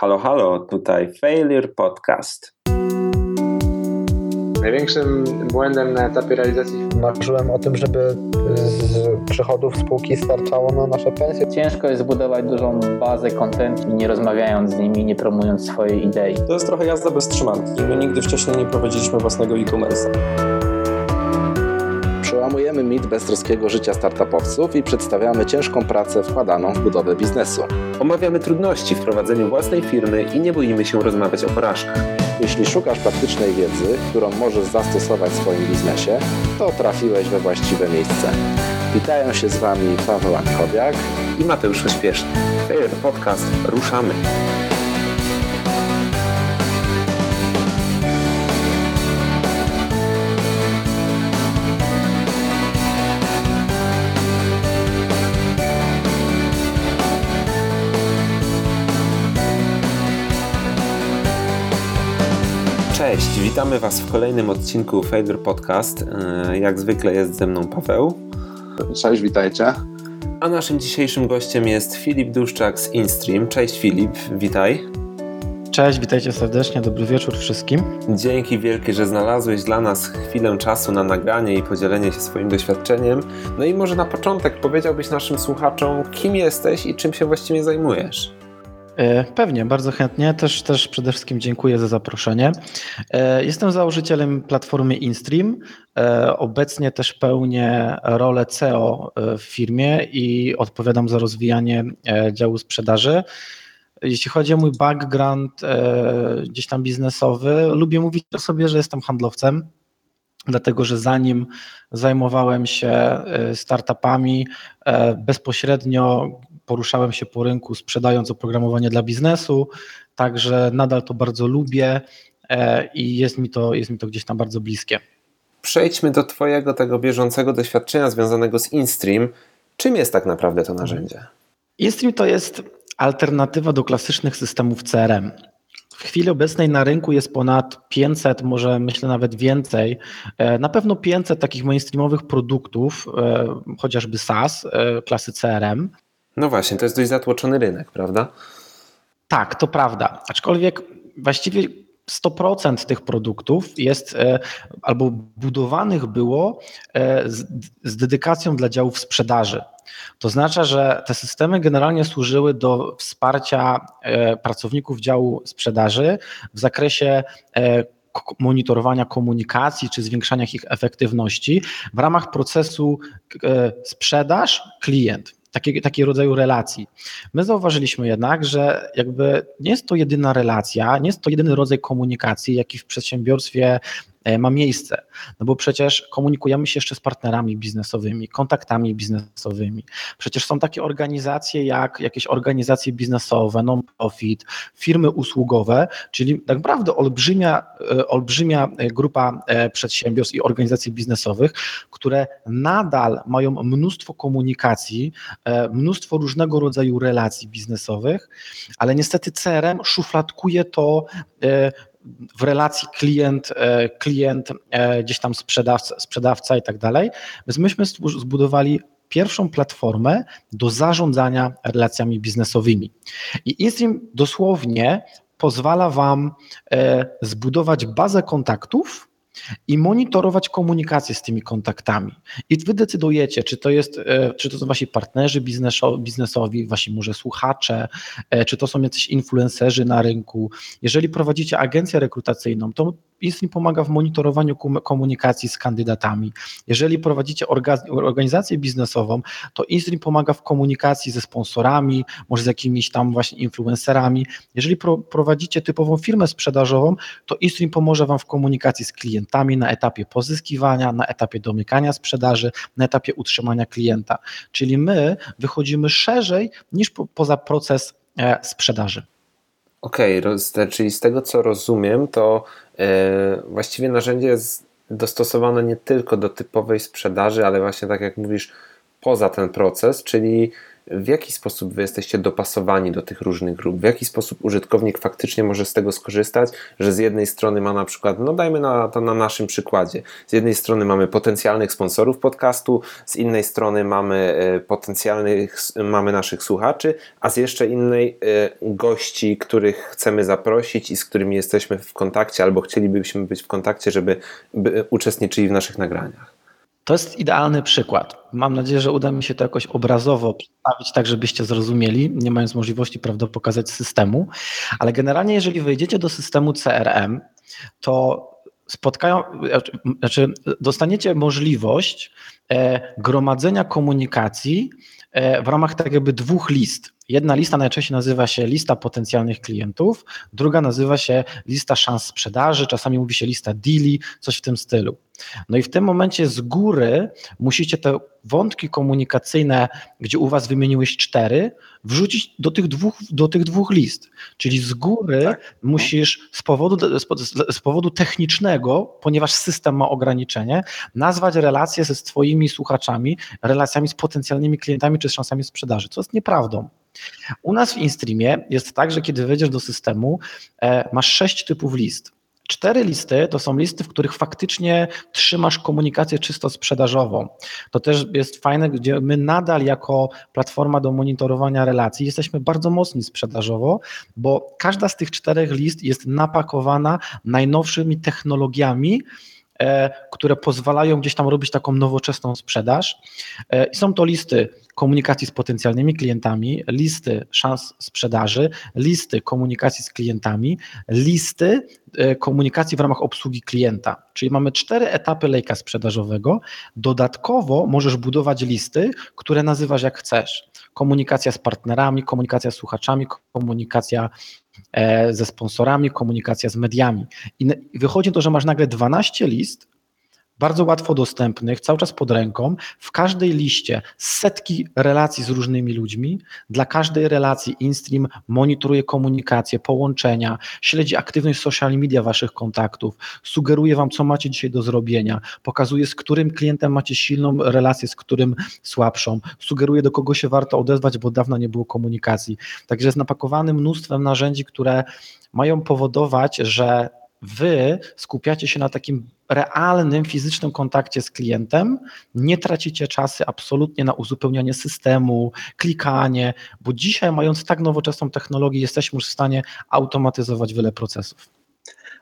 Halo, halo, tutaj Failure Podcast. Największym błędem na etapie realizacji Marzyłem o tym, żeby z przychodów spółki starczało na nasze pensje. Ciężko jest zbudować dużą bazę kontentu, nie rozmawiając z nimi, nie promując swojej idei. To jest trochę jazda bez trzymanki. My nigdy wcześniej nie prowadziliśmy własnego e-commerce'a. Przełamujemy mit beztroskiego życia startupowców i przedstawiamy ciężką pracę wkładaną w budowę biznesu. Omawiamy trudności w prowadzeniu własnej firmy i nie boimy się rozmawiać o porażkach. Jeśli szukasz praktycznej wiedzy, którą możesz zastosować w swoim biznesie, to trafiłeś we właściwe miejsce. Witają się z Wami Paweł Ankowiak I Mateusz Ośpieszny. Failure Podcast, ruszamy. Cześć, witamy Was w kolejnym odcinku Failure Podcast. Yy, Jak zwykle jest ze mną Paweł. Cześć, witajcie. A naszym dzisiejszym gościem jest Filip Duszczak z InStream. Cześć Filip, witaj. Cześć, witajcie serdecznie, dobry wieczór wszystkim. Dzięki wielkie, że znalazłeś dla nas chwilę czasu na nagranie i podzielenie się swoim doświadczeniem. No i może na początek powiedziałbyś naszym słuchaczom, kim jesteś i czym się właściwie zajmujesz? E, Pewnie, bardzo chętnie. Też, też przede wszystkim dziękuję za zaproszenie. E, Jestem założycielem platformy InStream. E, Obecnie też pełnię rolę CEO w firmie i odpowiadam za rozwijanie działu sprzedaży. Jeśli chodzi o mój background gdzieś tam biznesowy, lubię mówić o sobie, że jestem handlowcem, dlatego że zanim zajmowałem się startupami, bezpośrednio poruszałem się po rynku sprzedając oprogramowanie dla biznesu, także nadal to bardzo lubię e, i jest mi to, jest mi to gdzieś tam bardzo bliskie. Przejdźmy do Twojego tego bieżącego doświadczenia związanego z InStream. Czym jest tak naprawdę to narzędzie? InStream to jest alternatywa do klasycznych systemów CRM. W chwili obecnej na rynku jest ponad 500, może myślę nawet więcej, e, na pewno 500 takich mainstreamowych produktów, e, chociażby SaaS, klasy CRM. No właśnie, to jest dość zatłoczony rynek, prawda? Tak, to prawda. Aczkolwiek właściwie 100% tych produktów jest e, albo budowanych było e, z, z dedykacją dla działów sprzedaży. To znaczy, że te systemy generalnie służyły do wsparcia e, pracowników działu sprzedaży w zakresie monitorowania komunikacji czy zwiększania ich efektywności w ramach procesu sprzedaż klient. Takiego, takiego rodzaju relacji. My zauważyliśmy jednak, że jakby nie jest to jedyna relacja, nie jest to jedyny rodzaj komunikacji, jaki w przedsiębiorstwie ma miejsce. No bo przecież komunikujemy się jeszcze z partnerami biznesowymi, kontaktami biznesowymi. Przecież są takie organizacje jak jakieś organizacje biznesowe, non-profit, firmy usługowe, czyli tak naprawdę olbrzymia, e, olbrzymia grupa e, przedsiębiorstw i organizacji biznesowych, które nadal mają mnóstwo komunikacji, e, mnóstwo różnego rodzaju relacji biznesowych, ale niestety CRM szufladkuje to e, w relacji klient, e, klient e, gdzieś tam sprzedawca, sprzedawca i tak dalej. Więc myśmy zbudowali pierwszą platformę do zarządzania relacjami biznesowymi. I InStream dosłownie pozwala Wam e, zbudować bazę kontaktów i monitorować komunikację z tymi kontaktami. I wy decydujecie, czy to jest, e, czy to są wasi partnerzy bizneso- biznesowi, wasi może słuchacze, e, czy to są jacyś influencerzy na rynku. Jeżeli prowadzicie agencję rekrutacyjną, to InStream pomaga w monitorowaniu kom- komunikacji z kandydatami. Jeżeli prowadzicie orga- organizację biznesową, to InStream pomaga w komunikacji ze sponsorami, może z jakimiś tam właśnie influencerami. Jeżeli pro- prowadzicie typową firmę sprzedażową, to InStream pomoże Wam w komunikacji z klientami na etapie pozyskiwania, na etapie domykania sprzedaży, na etapie utrzymania klienta. Czyli my wychodzimy szerzej niż po, poza proces e, sprzedaży. Okej, roz- czyli z tego co rozumiem, to właściwie narzędzie jest dostosowane nie tylko do typowej sprzedaży, ale właśnie tak jak mówisz, poza ten proces, czyli w jaki sposób wy jesteście dopasowani do tych różnych grup, w jaki sposób użytkownik faktycznie może z tego skorzystać, że z jednej strony ma na przykład, no dajmy na, to na naszym przykładzie, z jednej strony mamy potencjalnych sponsorów podcastu, z innej strony mamy e, potencjalnych, mamy naszych słuchaczy, a z jeszcze innej e, gości, których chcemy zaprosić i z którymi jesteśmy w kontakcie albo chcielibyśmy być w kontakcie, żeby by uczestniczyli w naszych nagraniach. To jest idealny przykład. Mam nadzieję, że uda mi się to jakoś obrazowo przedstawić, tak żebyście zrozumieli, nie mając możliwości prawda, pokazać systemu. Ale generalnie, jeżeli wejdziecie do systemu CRM, to spotkają, znaczy dostaniecie możliwość e, gromadzenia komunikacji e, w ramach tak jakby dwóch list. Jedna lista najczęściej nazywa się lista potencjalnych klientów, druga nazywa się lista szans sprzedaży, czasami mówi się lista deali, coś w tym stylu. No i w tym momencie z góry musicie te wątki komunikacyjne, gdzie u Was wymieniłeś cztery, wrzucić do tych dwóch, do tych dwóch list. Czyli z góry tak. musisz z powodu, z powodu technicznego, ponieważ system ma ograniczenie, nazwać relacje ze swoimi słuchaczami relacjami z potencjalnymi klientami czy z szansami sprzedaży, co jest nieprawdą. U nas w InStreamie jest tak, że kiedy wejdziesz do systemu, e, masz sześć typów list. Cztery listy to są listy, w których faktycznie trzymasz komunikację czysto sprzedażową. To też jest fajne, gdzie my nadal jako platforma do monitorowania relacji jesteśmy bardzo mocni sprzedażowo, bo każda z tych czterech list jest napakowana najnowszymi technologiami, które pozwalają gdzieś tam robić taką nowoczesną sprzedaż. E, I są to listy komunikacji z potencjalnymi klientami, listy szans sprzedaży, listy komunikacji z klientami, listy e, komunikacji w ramach obsługi klienta. Czyli mamy cztery etapy lejka sprzedażowego. Dodatkowo możesz budować listy, które nazywasz jak chcesz. Komunikacja z partnerami, komunikacja z słuchaczami, komunikacja e, ze sponsorami, komunikacja z mediami. I wychodzi to, że masz nagle 12 list, bardzo łatwo dostępnych, cały czas pod ręką, w każdej liście setki relacji z różnymi ludźmi. Dla każdej relacji InStream monitoruje komunikację, połączenia, śledzi aktywność social media waszych kontaktów, sugeruje wam, co macie dzisiaj do zrobienia, pokazuje, z którym klientem macie silną relację, z którym słabszą, sugeruje, do kogo się warto odezwać, bo dawno nie było komunikacji. Także jest napakowany mnóstwem narzędzi, które mają powodować, że wy skupiacie się na takim realnym, fizycznym kontakcie z klientem, nie tracicie czasu absolutnie na uzupełnianie systemu, klikanie, bo dzisiaj mając tak nowoczesną technologię jesteśmy już w stanie automatyzować wiele procesów.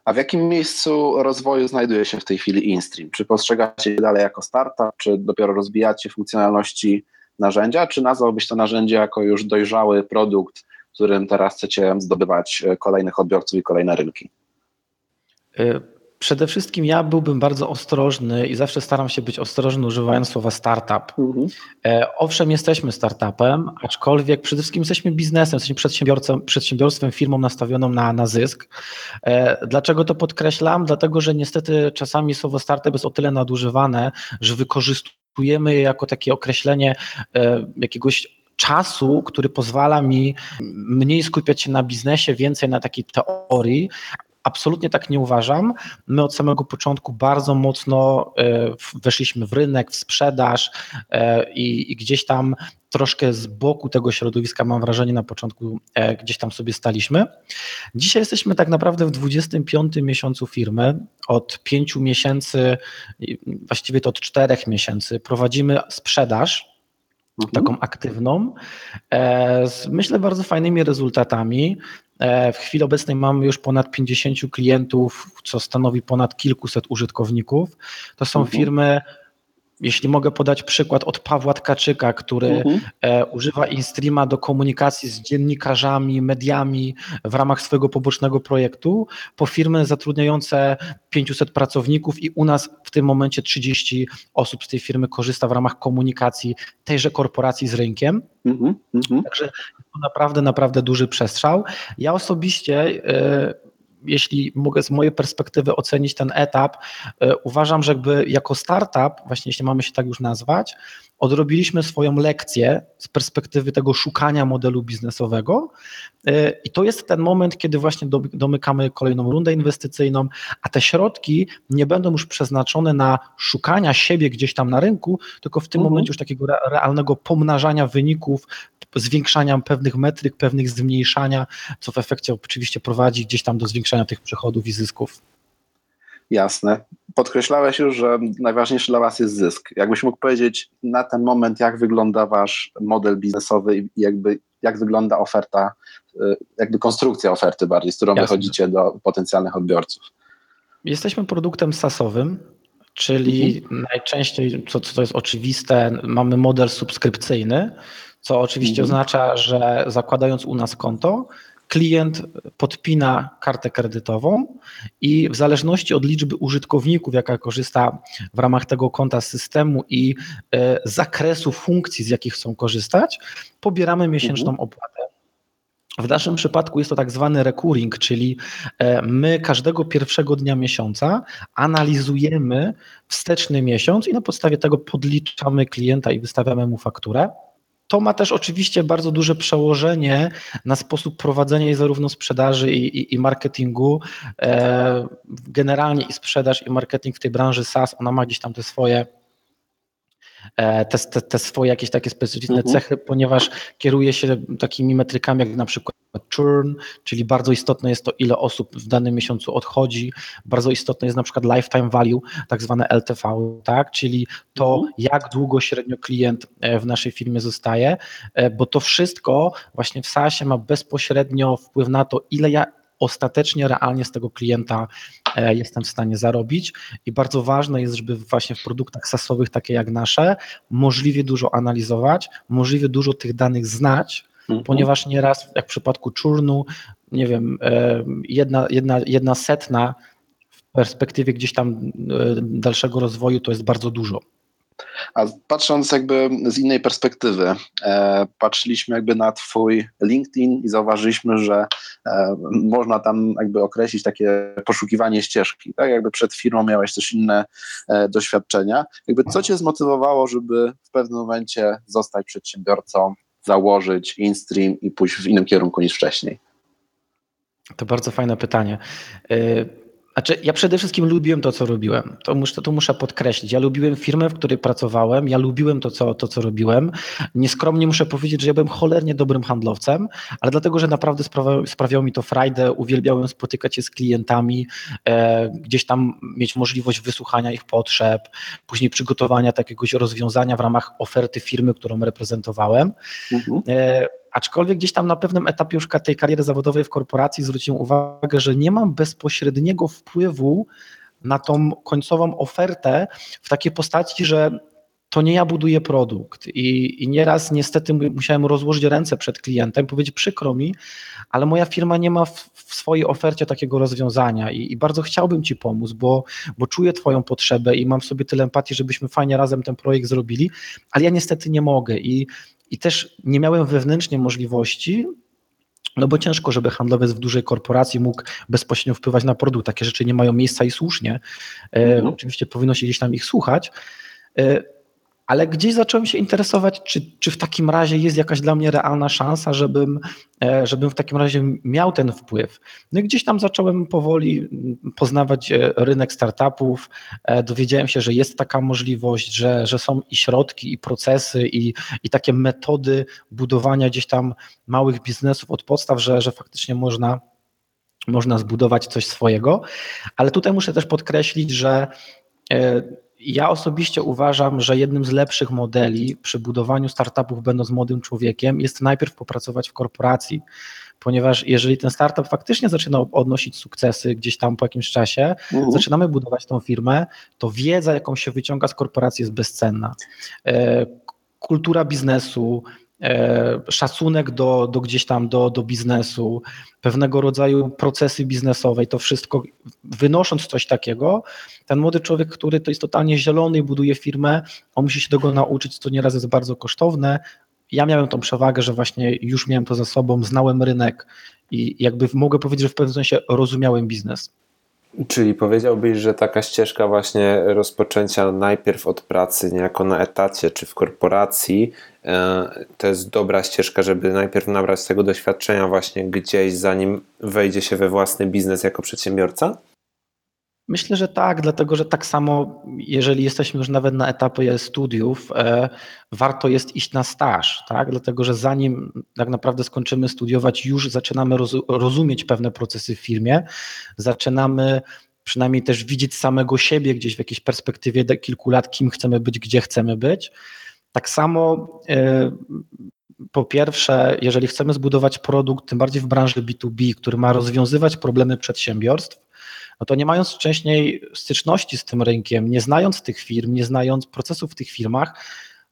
A w jakim miejscu rozwoju znajduje się w tej chwili InStream? Czy postrzegacie je dalej jako startup, czy dopiero rozbijacie funkcjonalności narzędzia, czy nazwałbyś to narzędzie jako już dojrzały produkt, którym teraz chcecie zdobywać kolejnych odbiorców i kolejne rynki? Y, przede wszystkim ja byłbym bardzo ostrożny i zawsze staram się być ostrożny używając słowa startup. Mhm. E, owszem, jesteśmy startupem, aczkolwiek przede wszystkim jesteśmy biznesem, jesteśmy przedsiębiorcą, przedsiębiorstwem, firmą nastawioną na, na zysk. E, dlaczego to podkreślam? Dlatego, że niestety czasami słowo startup jest o tyle nadużywane, że wykorzystujemy je jako takie określenie e, jakiegoś czasu, który pozwala mi mniej skupiać się na biznesie, więcej na takiej teorii, Absolutnie tak nie uważam. My od samego początku bardzo mocno e, weszliśmy w rynek, w sprzedaż e, i, i gdzieś tam troszkę z boku tego środowiska, mam wrażenie, na początku e, gdzieś tam sobie staliśmy. Dzisiaj jesteśmy tak naprawdę w 25 miesiącu firmy. Od 5 miesięcy, właściwie to od 4 miesięcy, prowadzimy sprzedaż. Mhm. Taką aktywną, z myślę bardzo fajnymi rezultatami. E, w chwili obecnej mamy już ponad 50 klientów, co stanowi ponad kilkuset użytkowników. To są mhm. firmy, jeśli mogę podać przykład od Pawła Tkaczyka, który mhm. e, używa InStreama do komunikacji z dziennikarzami, mediami w ramach swojego pobocznego projektu, po firmy zatrudniające 500 pracowników i u nas w tym momencie 30 osób z tej firmy korzysta w ramach komunikacji tejże korporacji z rynkiem. Mhm. mhm. Także to naprawdę, naprawdę duży przestrzał. Ja osobiście e, jeśli mogę z mojej perspektywy ocenić ten etap, e, uważam, że jakby jako startup, właśnie jeśli mamy się tak już nazwać, odrobiliśmy swoją lekcję z perspektywy tego szukania modelu biznesowego e, i to jest ten moment, kiedy właśnie do- domykamy kolejną rundę inwestycyjną, a te środki nie będą już przeznaczone na szukania siebie gdzieś tam na rynku, tylko w tym Mhm. momencie już takiego re- realnego pomnażania wyników, zwiększania pewnych metryk, pewnych zmniejszania, co w efekcie oczywiście prowadzi gdzieś tam do zwiększania tych przychodów i zysków. Jasne. Podkreślałeś już, że najważniejszy dla Was jest zysk. Jakbyś mógł powiedzieć na ten moment, jak wygląda Wasz model biznesowy i jakby jak wygląda oferta, y, jakby konstrukcja oferty bardziej, z którą Jasne. wychodzicie do potencjalnych odbiorców. Jesteśmy produktem SaaS-owym, czyli najczęściej, co, co to jest oczywiste, mamy model subskrypcyjny, co oczywiście Mhm. oznacza, że zakładając u nas konto, klient podpina kartę kredytową i w zależności od liczby użytkowników, jaka korzysta w ramach tego konta z systemu i e, zakresu funkcji, z jakich chcą korzystać, pobieramy miesięczną opłatę. W naszym przypadku jest to tak zwany recurring, czyli e, my każdego pierwszego dnia miesiąca analizujemy wsteczny miesiąc i na podstawie tego podliczamy klienta i wystawiamy mu fakturę. To ma też oczywiście bardzo duże przełożenie na sposób prowadzenia i zarówno sprzedaży i, i, i marketingu. E, generalnie i sprzedaż i marketing w tej branży SaaS, ona ma gdzieś tam te swoje te, te, te swoje jakieś takie specyficzne Mhm. cechy, ponieważ kieruje się takimi metrykami jak na przykład churn, czyli bardzo istotne jest to, ile osób w danym miesiącu odchodzi, bardzo istotne jest na przykład lifetime value, tak zwane LTV, tak, czyli to, Mhm. jak długo średnio klient e, w naszej firmie zostaje, e, bo to wszystko właśnie w SaaSie ma bezpośrednio wpływ na to, ile ja ostatecznie realnie z tego klienta e, jestem w stanie zarobić i bardzo ważne jest, żeby właśnie w produktach SaaSowych takie jak nasze możliwie dużo analizować, możliwie dużo tych danych znać, Mhm. ponieważ nieraz, jak w przypadku czurnu, nie wiem, e, jedna, jedna, jedna setna w perspektywie gdzieś tam e, dalszego rozwoju to jest bardzo dużo. A patrząc jakby z innej perspektywy, e, patrzyliśmy jakby na Twój LinkedIn i zauważyliśmy, że e, można tam jakby określić takie poszukiwanie ścieżki. Tak jakby przed firmą miałeś też inne e, doświadczenia. Jakby co Cię zmotywowało, żeby w pewnym momencie zostać przedsiębiorcą, założyć InStream i pójść w innym kierunku niż wcześniej? To bardzo fajne pytanie. Y, Znaczy, ja przede wszystkim lubiłem to, co robiłem. To muszę, to muszę podkreślić. Ja lubiłem firmę, w której pracowałem, ja lubiłem to co, to, co robiłem. Nieskromnie muszę powiedzieć, że ja byłem cholernie dobrym handlowcem, ale dlatego, że naprawdę sprawiało, sprawiało mi to frajdę, uwielbiałem spotykać się z klientami, e, gdzieś tam mieć możliwość wysłuchania ich potrzeb, później przygotowania takiegoś rozwiązania w ramach oferty firmy, którą reprezentowałem. Mhm. E, Aczkolwiek gdzieś tam na pewnym etapie już tej kariery zawodowej w korporacji zwróciłem uwagę, że nie mam bezpośredniego wpływu na tą końcową ofertę w takiej postaci, że to nie ja buduję produkt. I, i nieraz niestety musiałem rozłożyć ręce przed klientem, powiedzieć przykro mi, ale moja firma nie ma w, w swojej ofercie takiego rozwiązania i, i bardzo chciałbym Ci pomóc, bo, bo czuję Twoją potrzebę i mam sobie tyle empatii, żebyśmy fajnie razem ten projekt zrobili, ale ja niestety nie mogę. I i też nie miałem wewnętrznie możliwości, no bo ciężko, żeby handlowiec w dużej korporacji mógł bezpośrednio wpływać na produkt. Takie rzeczy nie mają miejsca i słusznie. E, Mhm. Oczywiście powinno się gdzieś tam ich słuchać. E, ale gdzieś zacząłem się interesować, czy, czy w takim razie jest jakaś dla mnie realna szansa, żebym, e, żebym w takim razie miał ten wpływ. No i gdzieś tam zacząłem powoli mm, poznawać e, rynek startupów. E, Dowiedziałem się, że jest taka możliwość, że, że są i środki, i procesy, i, i takie metody budowania gdzieś tam małych biznesów od podstaw, że, że faktycznie można, można zbudować coś swojego. Ale tutaj muszę też podkreślić, że ja osobiście uważam, że jednym z lepszych modeli przy budowaniu startupów, będąc młodym człowiekiem, jest najpierw popracować w korporacji. Ponieważ jeżeli ten startup faktycznie zaczyna odnosić sukcesy gdzieś tam po jakimś czasie, Mhm. zaczynamy budować tą firmę, to wiedza, jaką się wyciąga z korporacji, jest bezcenna. E, Kultura biznesu, szacunek do, do gdzieś tam do, do biznesu, pewnego rodzaju procesy biznesowe i to wszystko, wynosząc coś takiego, ten młody człowiek, który to jest totalnie zielony i buduje firmę, on musi się tego nauczyć, co nieraz jest bardzo kosztowne. Ja miałem tą przewagę, że właśnie już miałem to za sobą, znałem rynek i jakby mogę powiedzieć, że w pewnym sensie rozumiałem biznes. Czyli powiedziałbyś, że taka ścieżka właśnie rozpoczęcia najpierw od pracy niejako na etacie czy w korporacji e, to jest dobra ścieżka, żeby najpierw nabrać tego doświadczenia właśnie gdzieś, zanim wejdzie się we własny biznes jako przedsiębiorca? Myślę, że tak, dlatego że tak samo, jeżeli jesteśmy już nawet na etapie studiów, e, warto jest iść na staż, tak? Dlatego, że zanim tak naprawdę skończymy studiować, już zaczynamy roz, rozumieć pewne procesy w firmie, zaczynamy przynajmniej też widzieć samego siebie gdzieś w jakiejś perspektywie kilku lat, kim chcemy być, gdzie chcemy być. Tak samo e, po pierwsze, jeżeli chcemy zbudować produkt, tym bardziej w branży B2B, który ma rozwiązywać problemy przedsiębiorstw, no to nie mając wcześniej styczności z tym rynkiem, nie znając tych firm, nie znając procesów w tych firmach,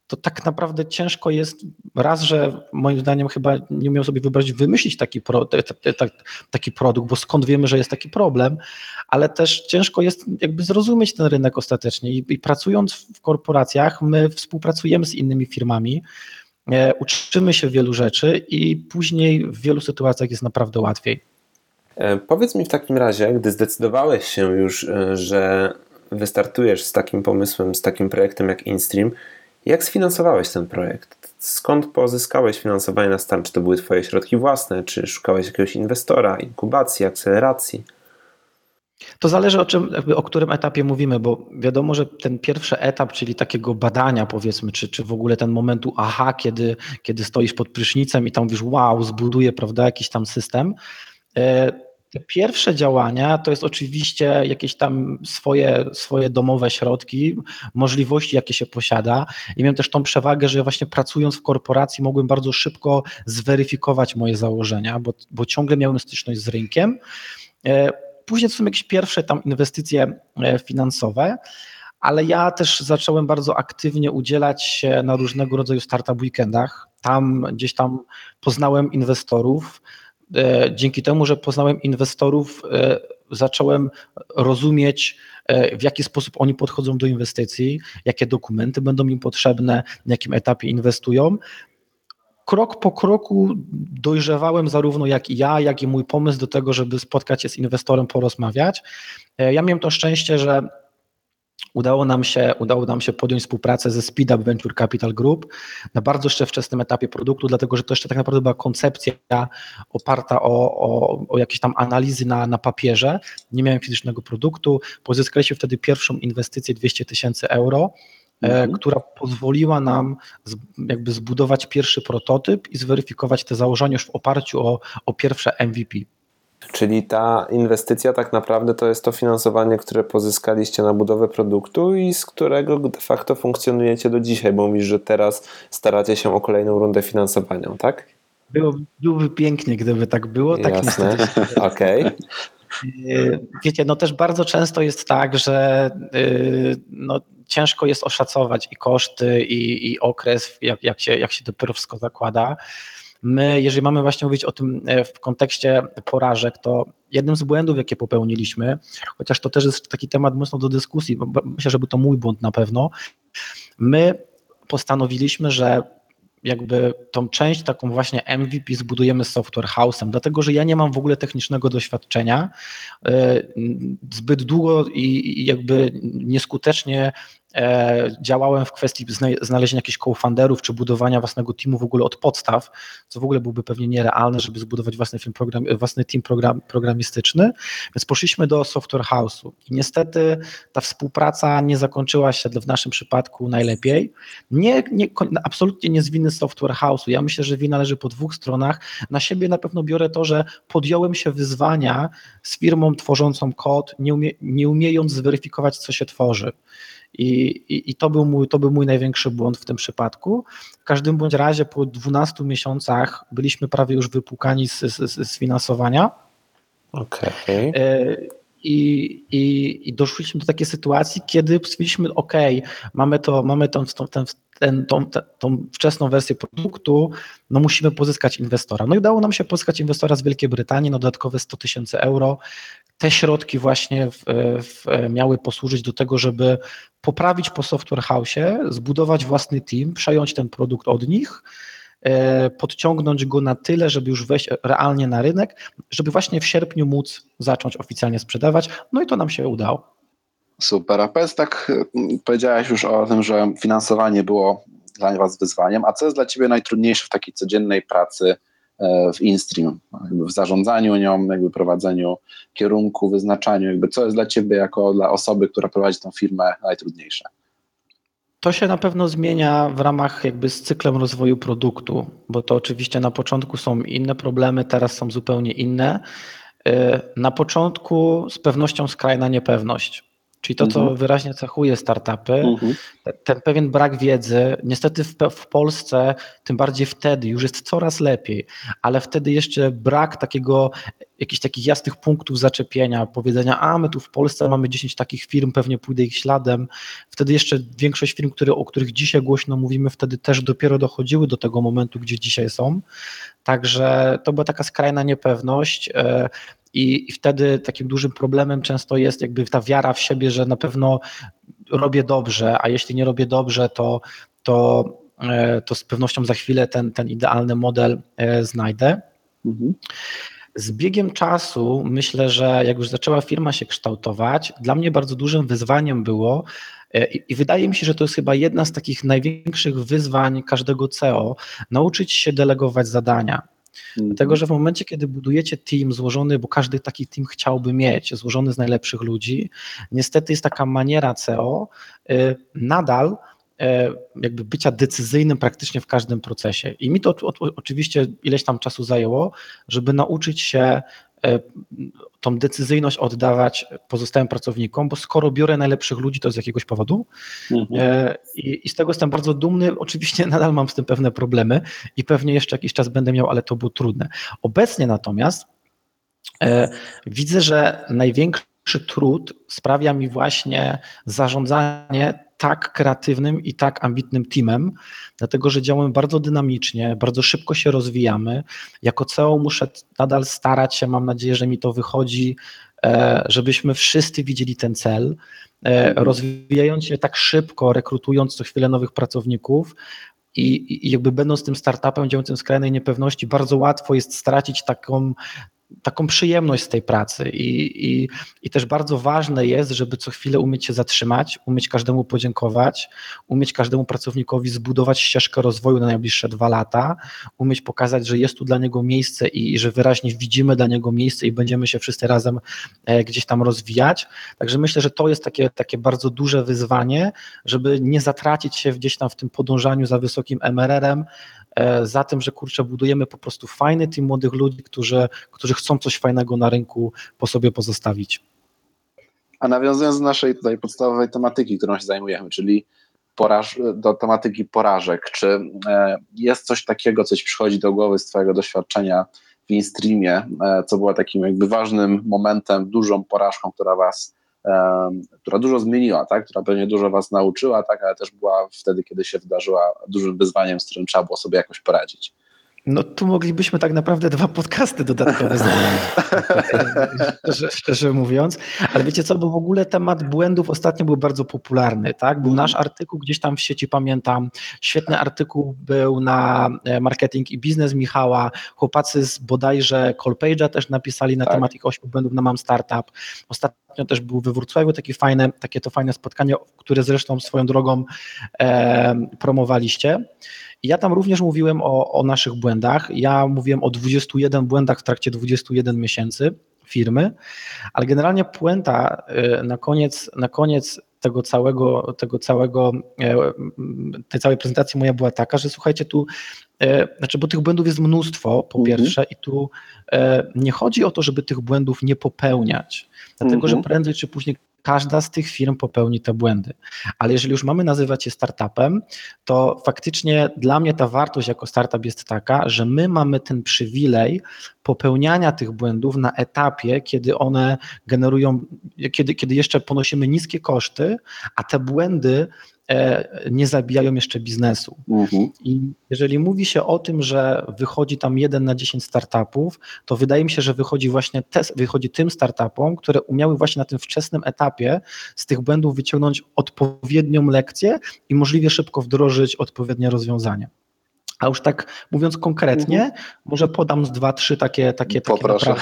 to tak naprawdę ciężko jest, raz, że moim zdaniem chyba nie umiał sobie wyobrazić, wymyślić taki, pro, taki produkt, bo skąd wiemy, że jest taki problem, ale też ciężko jest jakby zrozumieć ten rynek ostatecznie I, i pracując w korporacjach, my współpracujemy z innymi firmami, e, uczymy się wielu rzeczy i później w wielu sytuacjach jest naprawdę łatwiej. E, powiedz mi w takim razie, gdy zdecydowałeś się już, e, że wystartujesz z takim pomysłem, z takim projektem jak InStream, jak sfinansowałeś ten projekt? Skąd pozyskałeś finansowanie na start? Czy to były Twoje środki własne, czy szukałeś jakiegoś inwestora, inkubacji, akceleracji? To zależy o, czym, o którym etapie mówimy, bo wiadomo, że ten pierwszy etap, czyli takiego badania, powiedzmy, czy, czy w ogóle ten momentu aha, kiedy, kiedy stoisz pod prysznicem i tam mówisz, wow, zbuduję, prawda, jakiś tam system, E, te pierwsze działania to jest oczywiście jakieś tam swoje, swoje domowe środki, możliwości, jakie się posiada. I miałem też tą przewagę, że właśnie pracując w korporacji mogłem bardzo szybko zweryfikować moje założenia, bo, bo ciągle miałem styczność z rynkiem. E, później to są jakieś pierwsze tam inwestycje e, finansowe, ale ja też zacząłem bardzo aktywnie udzielać się na różnego rodzaju startup weekendach. Tam gdzieś tam poznałem inwestorów, dzięki temu, że poznałem inwestorów, e, zacząłem rozumieć, e, w jaki sposób oni podchodzą do inwestycji, jakie dokumenty będą im potrzebne, na jakim etapie inwestują. Krok po kroku dojrzewałem zarówno jak i ja, jak i mój pomysł do tego, żeby spotkać się z inwestorem, porozmawiać. Ja miałem to szczęście, że Udało nam, się, udało nam się podjąć współpracę ze Speedup Venture Capital Group na bardzo jeszcze wczesnym etapie produktu, dlatego że to jeszcze tak naprawdę była koncepcja oparta o, o, o jakieś tam analizy na, na papierze. Nie miałem fizycznego produktu. Pozyskaliśmy wtedy pierwszą inwestycję 200 tysięcy euro, e, mhm. która pozwoliła nam jakby zbudować pierwszy prototyp i zweryfikować te założenia już w oparciu o, o pierwsze MVP. Czyli ta inwestycja tak naprawdę to jest to finansowanie, które pozyskaliście na budowę produktu i z którego de facto funkcjonujecie do dzisiaj, bo mówisz, że teraz staracie się o kolejną rundę finansowania, tak? Było, byłoby pięknie, gdyby tak było. Tak Jasne, okej. Okay. Wiecie, no też bardzo często jest tak, że y, no, ciężko jest oszacować i koszty, i, i okres, jak, jak, się, jak się dopiero wszystko zakłada. My, jeżeli mamy właśnie mówić o tym e, w kontekście porażek, to jednym z błędów, jakie popełniliśmy, chociaż to też jest taki temat mocno do dyskusji, myślę, że był to mój błąd na pewno, my postanowiliśmy, że jakby tą część taką właśnie MVP zbudujemy z software house'em, dlatego że ja nie mam w ogóle technicznego doświadczenia. E, zbyt długo i jakby nieskutecznie działałem w kwestii znalezienia jakichś co-founderów czy budowania własnego teamu w ogóle od podstaw, co w ogóle byłby pewnie nierealne, żeby zbudować własny, film program, własny team program, programistyczny, więc poszliśmy do software house'u i niestety ta współpraca nie zakończyła się w naszym przypadku najlepiej. Nie, nie, absolutnie nie z winy software house'u, ja myślę, że wina leży po dwóch stronach. Na siebie na pewno biorę to, że podjąłem się wyzwania z firmą tworzącą kod, nie, umie, nie umiejąc zweryfikować, co się tworzy. I, i, i to, był mój, to był mój największy błąd w tym przypadku. W każdym bądź razie po 12 miesiącach byliśmy prawie już wypłukani z, z, z finansowania. Okej. Okay. E, I, i, I doszliśmy do takiej sytuacji, kiedy stwierdziliśmy, OK, mamy to, mamy tą, tą, ten, ten, tą, tą wczesną wersję produktu, no musimy pozyskać inwestora. No i udało nam się pozyskać inwestora z Wielkiej Brytanii na dodatkowe 100 tysięcy euro. Te środki właśnie w, w, miały posłużyć do tego, żeby poprawić po software house, zbudować własny team, przejąć ten produkt od nich e, podciągnąć go na tyle, żeby już wejść realnie na rynek, żeby właśnie w sierpniu móc zacząć oficjalnie sprzedawać. No i to nam się udało. Super. A powiedz tak, powiedziałeś już o tym, że finansowanie było dla Was wyzwaniem, a co jest dla Ciebie najtrudniejsze w takiej codziennej pracy w InStream, w zarządzaniu nią, jakby prowadzeniu kierunku, wyznaczaniu, jakby co jest dla Ciebie jako dla osoby, która prowadzi tą firmę najtrudniejsze? To się na pewno zmienia w ramach jakby z cyklem rozwoju produktu, bo to oczywiście na początku są inne problemy, teraz są zupełnie inne. E, na początku z pewnością skrajna niepewność Czyli to, co mhm. wyraźnie cechuje startupy, mhm. ten pewien brak wiedzy, niestety w, w, Polsce, tym bardziej wtedy, już jest coraz lepiej, ale wtedy jeszcze brak takiego, jakichś takich jasnych punktów zaczepienia, powiedzenia, a my tu w Polsce mamy 10 takich firm, pewnie pójdę ich śladem. Wtedy jeszcze większość firm, które, o których dzisiaj głośno mówimy, wtedy też dopiero dochodziły do tego momentu, gdzie dzisiaj są. Także to była taka skrajna niepewność. I, I wtedy takim dużym problemem często jest jakby ta wiara w siebie, że na pewno robię dobrze, a jeśli nie robię dobrze, to, to, e, to z pewnością za chwilę ten, ten idealny model e, znajdę. Mhm. Z biegiem czasu myślę, że jak już zaczęła firma się kształtować, dla mnie bardzo dużym wyzwaniem było, e, i wydaje mi się, że to jest chyba jedna z takich największych wyzwań każdego CEO, nauczyć się delegować zadania. Mhm. Dlatego, że w momencie, kiedy budujecie team złożony, bo każdy taki team chciałby mieć, złożony z najlepszych ludzi, niestety jest taka maniera CEO y, nadal y, jakby bycia decyzyjnym praktycznie w każdym procesie. I mi to oczywiście ileś tam czasu zajęło, żeby nauczyć się tą decyzyjność oddawać pozostałym pracownikom, bo skoro biorę najlepszych ludzi, to z jakiegoś powodu. Mhm. E, I, I, z tego jestem bardzo dumny. Oczywiście nadal mam z tym pewne problemy i pewnie jeszcze jakiś czas będę miał, ale to było trudne. Obecnie natomiast e, widzę, że największy trud sprawia mi właśnie zarządzanie tak kreatywnym i tak ambitnym teamem, dlatego że działamy bardzo dynamicznie, bardzo szybko się rozwijamy. Jako CEO muszę nadal starać się, mam nadzieję, że mi to wychodzi, e, żebyśmy wszyscy widzieli ten cel, e, rozwijając się tak szybko, rekrutując co chwilę nowych pracowników, i, i, jakby będąc tym startupem działającym w skrajnej niepewności, bardzo łatwo jest stracić taką, taką przyjemność z tej pracy I, i, i też bardzo ważne jest, żeby co chwilę umieć się zatrzymać, umieć każdemu podziękować, umieć każdemu pracownikowi zbudować ścieżkę rozwoju na najbliższe dwa lata, umieć pokazać, że jest tu dla niego miejsce i, i że wyraźnie widzimy dla niego miejsce i będziemy się wszyscy razem e, gdzieś tam rozwijać. Także myślę, że to jest takie, takie bardzo duże wyzwanie, żeby nie zatracić się gdzieś tam w tym podążaniu za wysokim MRR-em, za tym, że kurczę, budujemy po prostu fajny team młodych ludzi, którzy, którzy chcą coś fajnego na rynku po sobie pozostawić. A nawiązując do naszej tutaj podstawowej tematyki, którą się zajmujemy, czyli poraż, do tematyki porażek, czy e, jest coś takiego, coś przychodzi do głowy z Twojego doświadczenia w InStreamie, e, co było takim jakby ważnym momentem, dużą porażką, która Was która dużo zmieniła, tak? która pewnie dużo was nauczyła, tak? ale też była wtedy, kiedy się wydarzyła dużym wyzwaniem, z którym trzeba było sobie jakoś poradzić. No tu moglibyśmy tak naprawdę dwa podcasty dodatkowe zrobić, szczerze, mówiąc. Ale wiecie co, bo w ogóle temat błędów ostatnio był bardzo popularny, tak? Był nasz artykuł gdzieś tam w sieci, pamiętam. Świetny artykuł był na e, marketing i biznes Michała. Chłopacy z bodajże Colpage'a też napisali na tak. temat ich ośmiu błędów na Mam Startup. Ostatnio też był we Wrocławiu takie fajne, takie to fajne spotkanie, które zresztą swoją drogą e, promowaliście. Ja tam również mówiłem o, o naszych błędach. Ja mówiłem o 21 błędach w trakcie 21 miesięcy firmy, ale generalnie puenta y, na koniec, na koniec tego całego, tego całego, e, tej całej prezentacji moja była taka, że słuchajcie, tu, e, znaczy, bo tych błędów jest mnóstwo, po mhm. pierwsze, i tu e, nie chodzi o to, żeby tych błędów nie popełniać, dlatego, mhm. że prędzej czy później każda z tych firm popełni te błędy. Ale jeżeli już mamy nazywać je startupem, to faktycznie dla mnie ta wartość jako startup jest taka, że my mamy ten przywilej popełniania tych błędów na etapie, kiedy one generują, kiedy, kiedy jeszcze ponosimy niskie koszty, a te błędy nie zabijają jeszcze biznesu. Mhm. I jeżeli mówi się o tym, że wychodzi tam jeden na 10 startupów, to wydaje mi się, że wychodzi właśnie te, wychodzi tym startupom, które umiały właśnie na tym wczesnym etapie z tych błędów wyciągnąć odpowiednią lekcję i możliwie szybko wdrożyć odpowiednie rozwiązania. A już tak mówiąc konkretnie, może podam z dwa, trzy takie, takie, takie naprawdę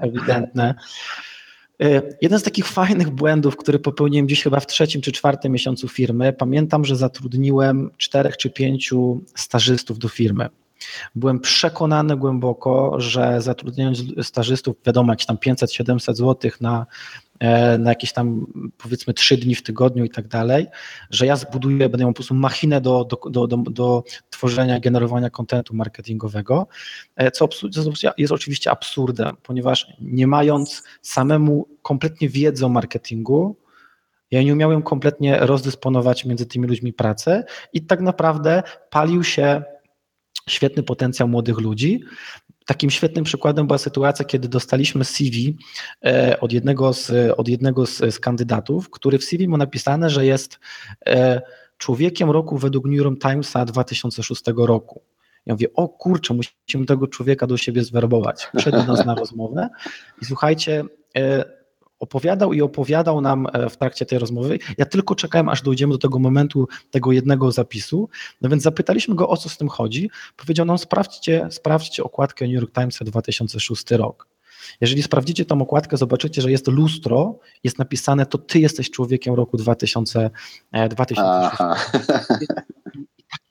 ewidentne. Y, Jeden z takich fajnych błędów, który popełniłem dziś chyba w trzecim czy czwartym miesiącu firmy, pamiętam, że zatrudniłem czterech czy pięciu stażystów do firmy. Byłem przekonany głęboko, że zatrudniając stażystów, wiadomo, jakieś tam 500-700 zł na, e, na jakieś tam powiedzmy trzy dni w tygodniu i tak dalej, że ja zbuduję, będę miał po prostu machinę do, do, do, do, tworzenia, generowania kontentu marketingowego, e, co jest oczywiście absurdem, ponieważ nie mając samemu kompletnie wiedzy o marketingu, ja nie umiałem kompletnie rozdysponować między tymi ludźmi pracy i tak naprawdę palił się świetny potencjał młodych ludzi. Takim świetnym przykładem była sytuacja, kiedy dostaliśmy CV e, od jednego z, od jednego z, z kandydatów, który w CV ma napisane, że jest e, człowiekiem roku według New York Timesa 2006 roku. Ja mówię, o kurczę, musimy tego człowieka do siebie zwerbować. Przyszedł do nas na rozmowę i słuchajcie, e, opowiadał i opowiadał nam e, w trakcie tej rozmowy. Ja tylko czekałem, aż dojdziemy do tego momentu, tego jednego zapisu. No więc zapytaliśmy go, o co z tym chodzi. Powiedział nam, sprawdźcie, sprawdźcie okładkę New York Timesa 2006 rok. Jeżeli sprawdzicie tą okładkę, zobaczycie, że jest lustro, jest napisane, to ty jesteś człowiekiem roku 2000, e, 2006. Aha.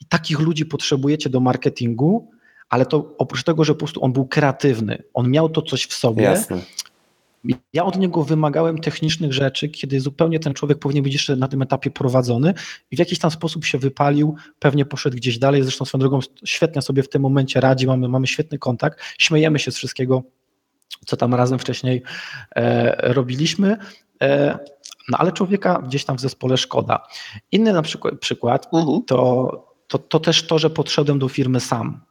I takich ludzi potrzebujecie do marketingu, ale to oprócz tego, że po prostu on był kreatywny, on miał to coś w sobie, Jasne. Ja od niego wymagałem technicznych rzeczy, kiedy zupełnie ten człowiek powinien być jeszcze na tym etapie prowadzony i w jakiś tam sposób się wypalił, pewnie poszedł gdzieś dalej, zresztą swoją drogą świetnie sobie w tym momencie radzi, mamy, mamy świetny kontakt, śmiejemy się z wszystkiego, co tam razem wcześniej e, robiliśmy, e, no ale człowieka gdzieś tam w zespole szkoda. Inny na przykład, przykład Mhm. to, to, to też to, że podszedłem do firmy sam.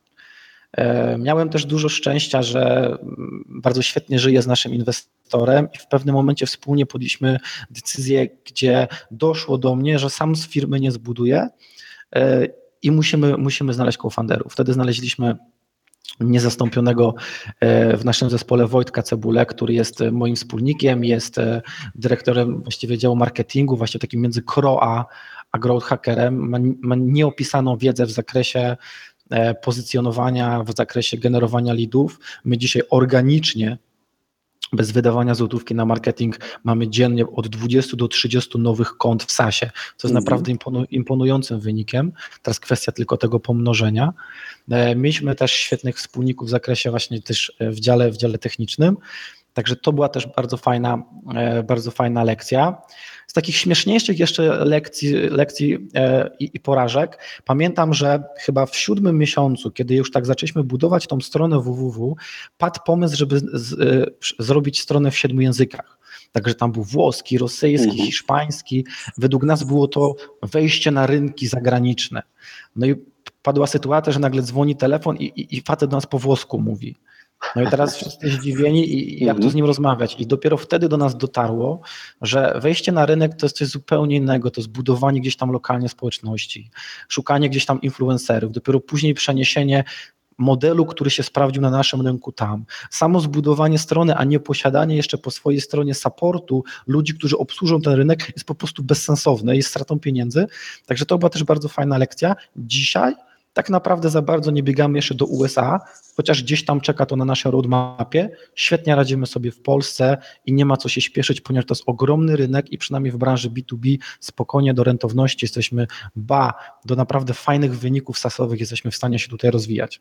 E, Miałem też dużo szczęścia, że mm, bardzo świetnie żyję z naszym inwestorem i w pewnym momencie wspólnie podjęliśmy decyzję, gdzie doszło do mnie, że sam z firmy nie zbuduję e, i musimy, musimy znaleźć co-founderów. Wtedy znaleźliśmy niezastąpionego e, w naszym zespole Wojtka Cebulę, który jest moim wspólnikiem, jest dyrektorem właściwie działu marketingu, właśnie takim między CRO a, growth hackerem. Ma, nieopisaną wiedzę w zakresie pozycjonowania, w zakresie generowania leadów. My dzisiaj organicznie bez wydawania złotówki na marketing mamy dziennie od 20 do 30 nowych kont w SASie, co jest Mhm. naprawdę imponu- imponującym wynikiem. Teraz kwestia tylko tego pomnożenia. E, Mieliśmy też świetnych wspólników w zakresie właśnie też e, w dziale, w dziale technicznym. Także to była też bardzo fajna, e, bardzo fajna lekcja. Z takich śmieszniejszych jeszcze lekcji, lekcji e, i, i porażek, pamiętam, że chyba w siódmym miesiącu, kiedy już tak zaczęliśmy budować tą stronę www, padł pomysł, żeby z, e, zrobić stronę w siedmiu językach. Także tam był włoski, rosyjski, Mhm. hiszpański. Według nas było to wejście na rynki zagraniczne. No i padła sytuacja, że nagle dzwoni telefon i, i, i facet do nas po włosku mówi. No i teraz wszyscy zdziwieni i, jak tu z nim rozmawiać. I dopiero wtedy do nas dotarło, że wejście na rynek to jest coś zupełnie innego, to jest budowanie gdzieś tam lokalnie społeczności, szukanie gdzieś tam influencerów, dopiero później przeniesienie modelu, który się sprawdził na naszym rynku tam. Samo zbudowanie strony, a nie posiadanie jeszcze po swojej stronie supportu ludzi, którzy obsłużą ten rynek jest po prostu bezsensowne, jest stratą pieniędzy. Także to była też bardzo fajna lekcja. Dzisiaj tak naprawdę za bardzo nie biegamy jeszcze do USA, chociaż gdzieś tam czeka to na naszej roadmapie. Świetnie radzimy sobie w Polsce i nie ma co się śpieszyć, ponieważ to jest ogromny rynek i przynajmniej w branży B2B spokojnie do rentowności jesteśmy, ba, do naprawdę fajnych wyników sasowych jesteśmy w stanie się tutaj rozwijać.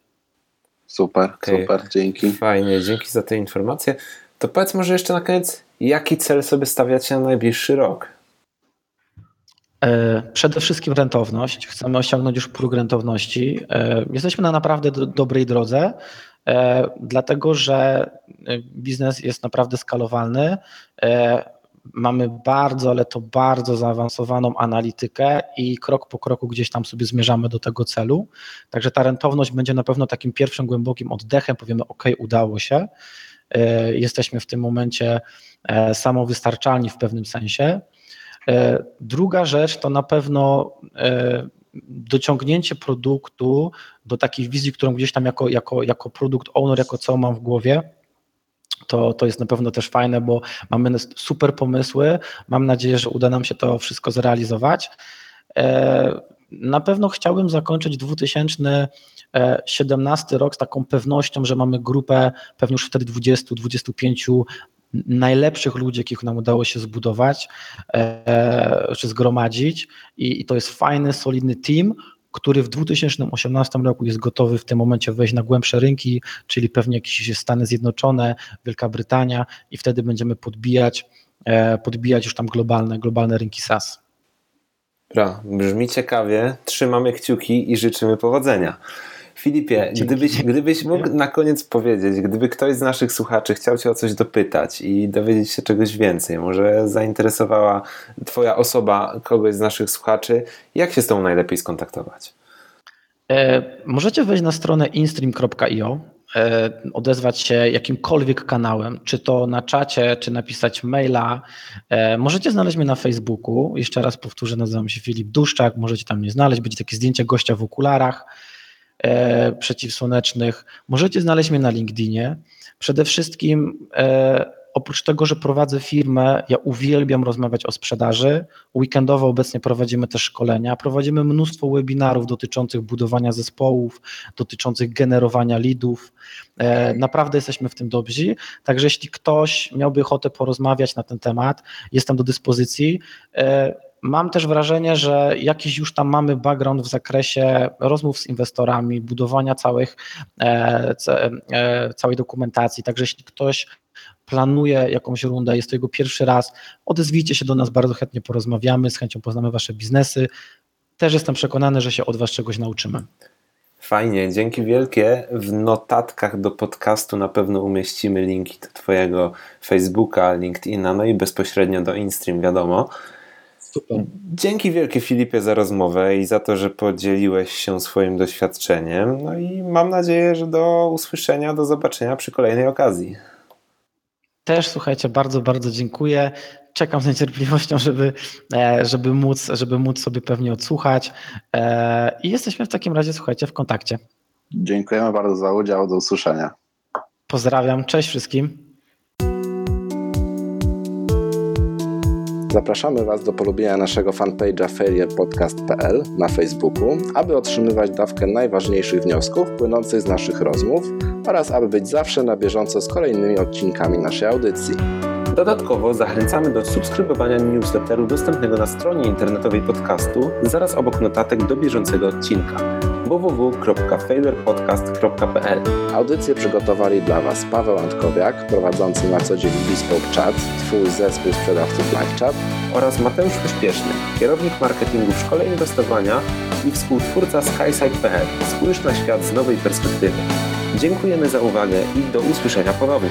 Super, Okej. super, dzięki. Fajnie, dzięki za te informacje. To powiedz może jeszcze na koniec, jaki cel sobie stawiacie na najbliższy rok? E, Przede wszystkim rentowność. Chcemy osiągnąć już próg rentowności. E, Jesteśmy na naprawdę do, dobrej drodze, e, dlatego że biznes jest naprawdę skalowalny. Mamy bardzo, ale to bardzo zaawansowaną analitykę i krok po kroku gdzieś tam sobie zmierzamy do tego celu. Także ta rentowność będzie na pewno takim pierwszym głębokim oddechem. Powiemy, OK, udało się. Jesteśmy w tym momencie samowystarczalni w pewnym sensie. E, Druga rzecz to na pewno e, dociągnięcie produktu do takiej wizji, którą gdzieś tam jako, jako, jako produkt owner, jako co mam w głowie. To, to jest na pewno też fajne, bo mamy super pomysły. Mam nadzieję, że uda nam się to wszystko zrealizować. E, na pewno chciałbym zakończyć 2017 rok z taką pewnością, że mamy grupę pewnie już wtedy 20-25 najlepszych ludzi, jakich nam udało się zbudować e, czy zgromadzić I, i to jest fajny, solidny team, który w 2018 roku jest gotowy w tym momencie wejść na głębsze rynki, czyli pewnie jakieś Stany Zjednoczone, Wielka Brytania i wtedy będziemy podbijać, e, podbijać już tam globalne, globalne rynki SaaS. Bra, brzmi ciekawie, trzymamy kciuki i życzymy powodzenia. Filipie, gdybyś, gdybyś mógł na koniec powiedzieć, gdyby ktoś z naszych słuchaczy chciał Cię o coś dopytać i dowiedzieć się czegoś więcej, może zainteresowała Twoja osoba kogoś z naszych słuchaczy, jak się z Tobą najlepiej skontaktować? E, możecie wejść na stronę instream.io, e, odezwać się jakimkolwiek kanałem, czy to na czacie, czy napisać maila. E, możecie znaleźć mnie na Facebooku. Jeszcze raz powtórzę, nazywam się Filip Duszczak, możecie tam mnie znaleźć. Będzie takie zdjęcie gościa w okularach e, przeciwsłonecznych. Możecie znaleźć mnie na LinkedInie. Przede wszystkim e, oprócz tego, że prowadzę firmę, ja uwielbiam rozmawiać o sprzedaży. Weekendowo obecnie prowadzimy też szkolenia, prowadzimy mnóstwo webinarów dotyczących budowania zespołów, dotyczących generowania leadów. E, naprawdę jesteśmy w tym dobrzy. Także jeśli ktoś miałby ochotę porozmawiać na ten temat, jestem do dyspozycji. Mam też wrażenie, że jakiś już tam mamy background w zakresie rozmów z inwestorami, budowania całych, e, e, całej dokumentacji. Także jeśli ktoś planuje jakąś rundę, jest to jego pierwszy raz, odezwijcie się do nas, bardzo chętnie porozmawiamy, z chęcią poznamy Wasze biznesy. Też jestem przekonany, że się od Was czegoś nauczymy. Fajnie, dzięki wielkie. W notatkach do podcastu na pewno umieścimy linki do Twojego Facebooka, LinkedIna, no i bezpośrednio do InStream, wiadomo. Super. Dzięki wielkie Filipie za rozmowę i za to, że podzieliłeś się swoim doświadczeniem. No i mam nadzieję, że do usłyszenia, do zobaczenia przy kolejnej okazji. Też słuchajcie, bardzo, bardzo dziękuję. Czekam z niecierpliwością, żeby, e, żeby, móc, żeby móc sobie pewnie odsłuchać. E, I jesteśmy w takim razie, słuchajcie, w kontakcie. Dziękujemy bardzo za udział. Do usłyszenia. Pozdrawiam. Cześć wszystkim. Zapraszamy Was do polubienia naszego fanpage'a failurepodcast.pl na Facebooku, aby otrzymywać dawkę najważniejszych wniosków płynących z naszych rozmów oraz aby być zawsze na bieżąco z kolejnymi odcinkami naszej audycji. Dodatkowo zachęcamy do subskrybowania newsletteru dostępnego na stronie internetowej podcastu zaraz obok notatek do bieżącego odcinka www.failurepodcast.pl Audycję przygotowali dla Was Paweł Antkowiak, prowadzący na co dzień Bespoke Chat, Twój zespół sprzedawców LiveChat oraz Mateusz Pośpieszny, kierownik marketingu w szkole inwestowania i współtwórca skyside.pl. Spójrz na świat z nowej perspektywy. Dziękujemy za uwagę i do usłyszenia ponownie.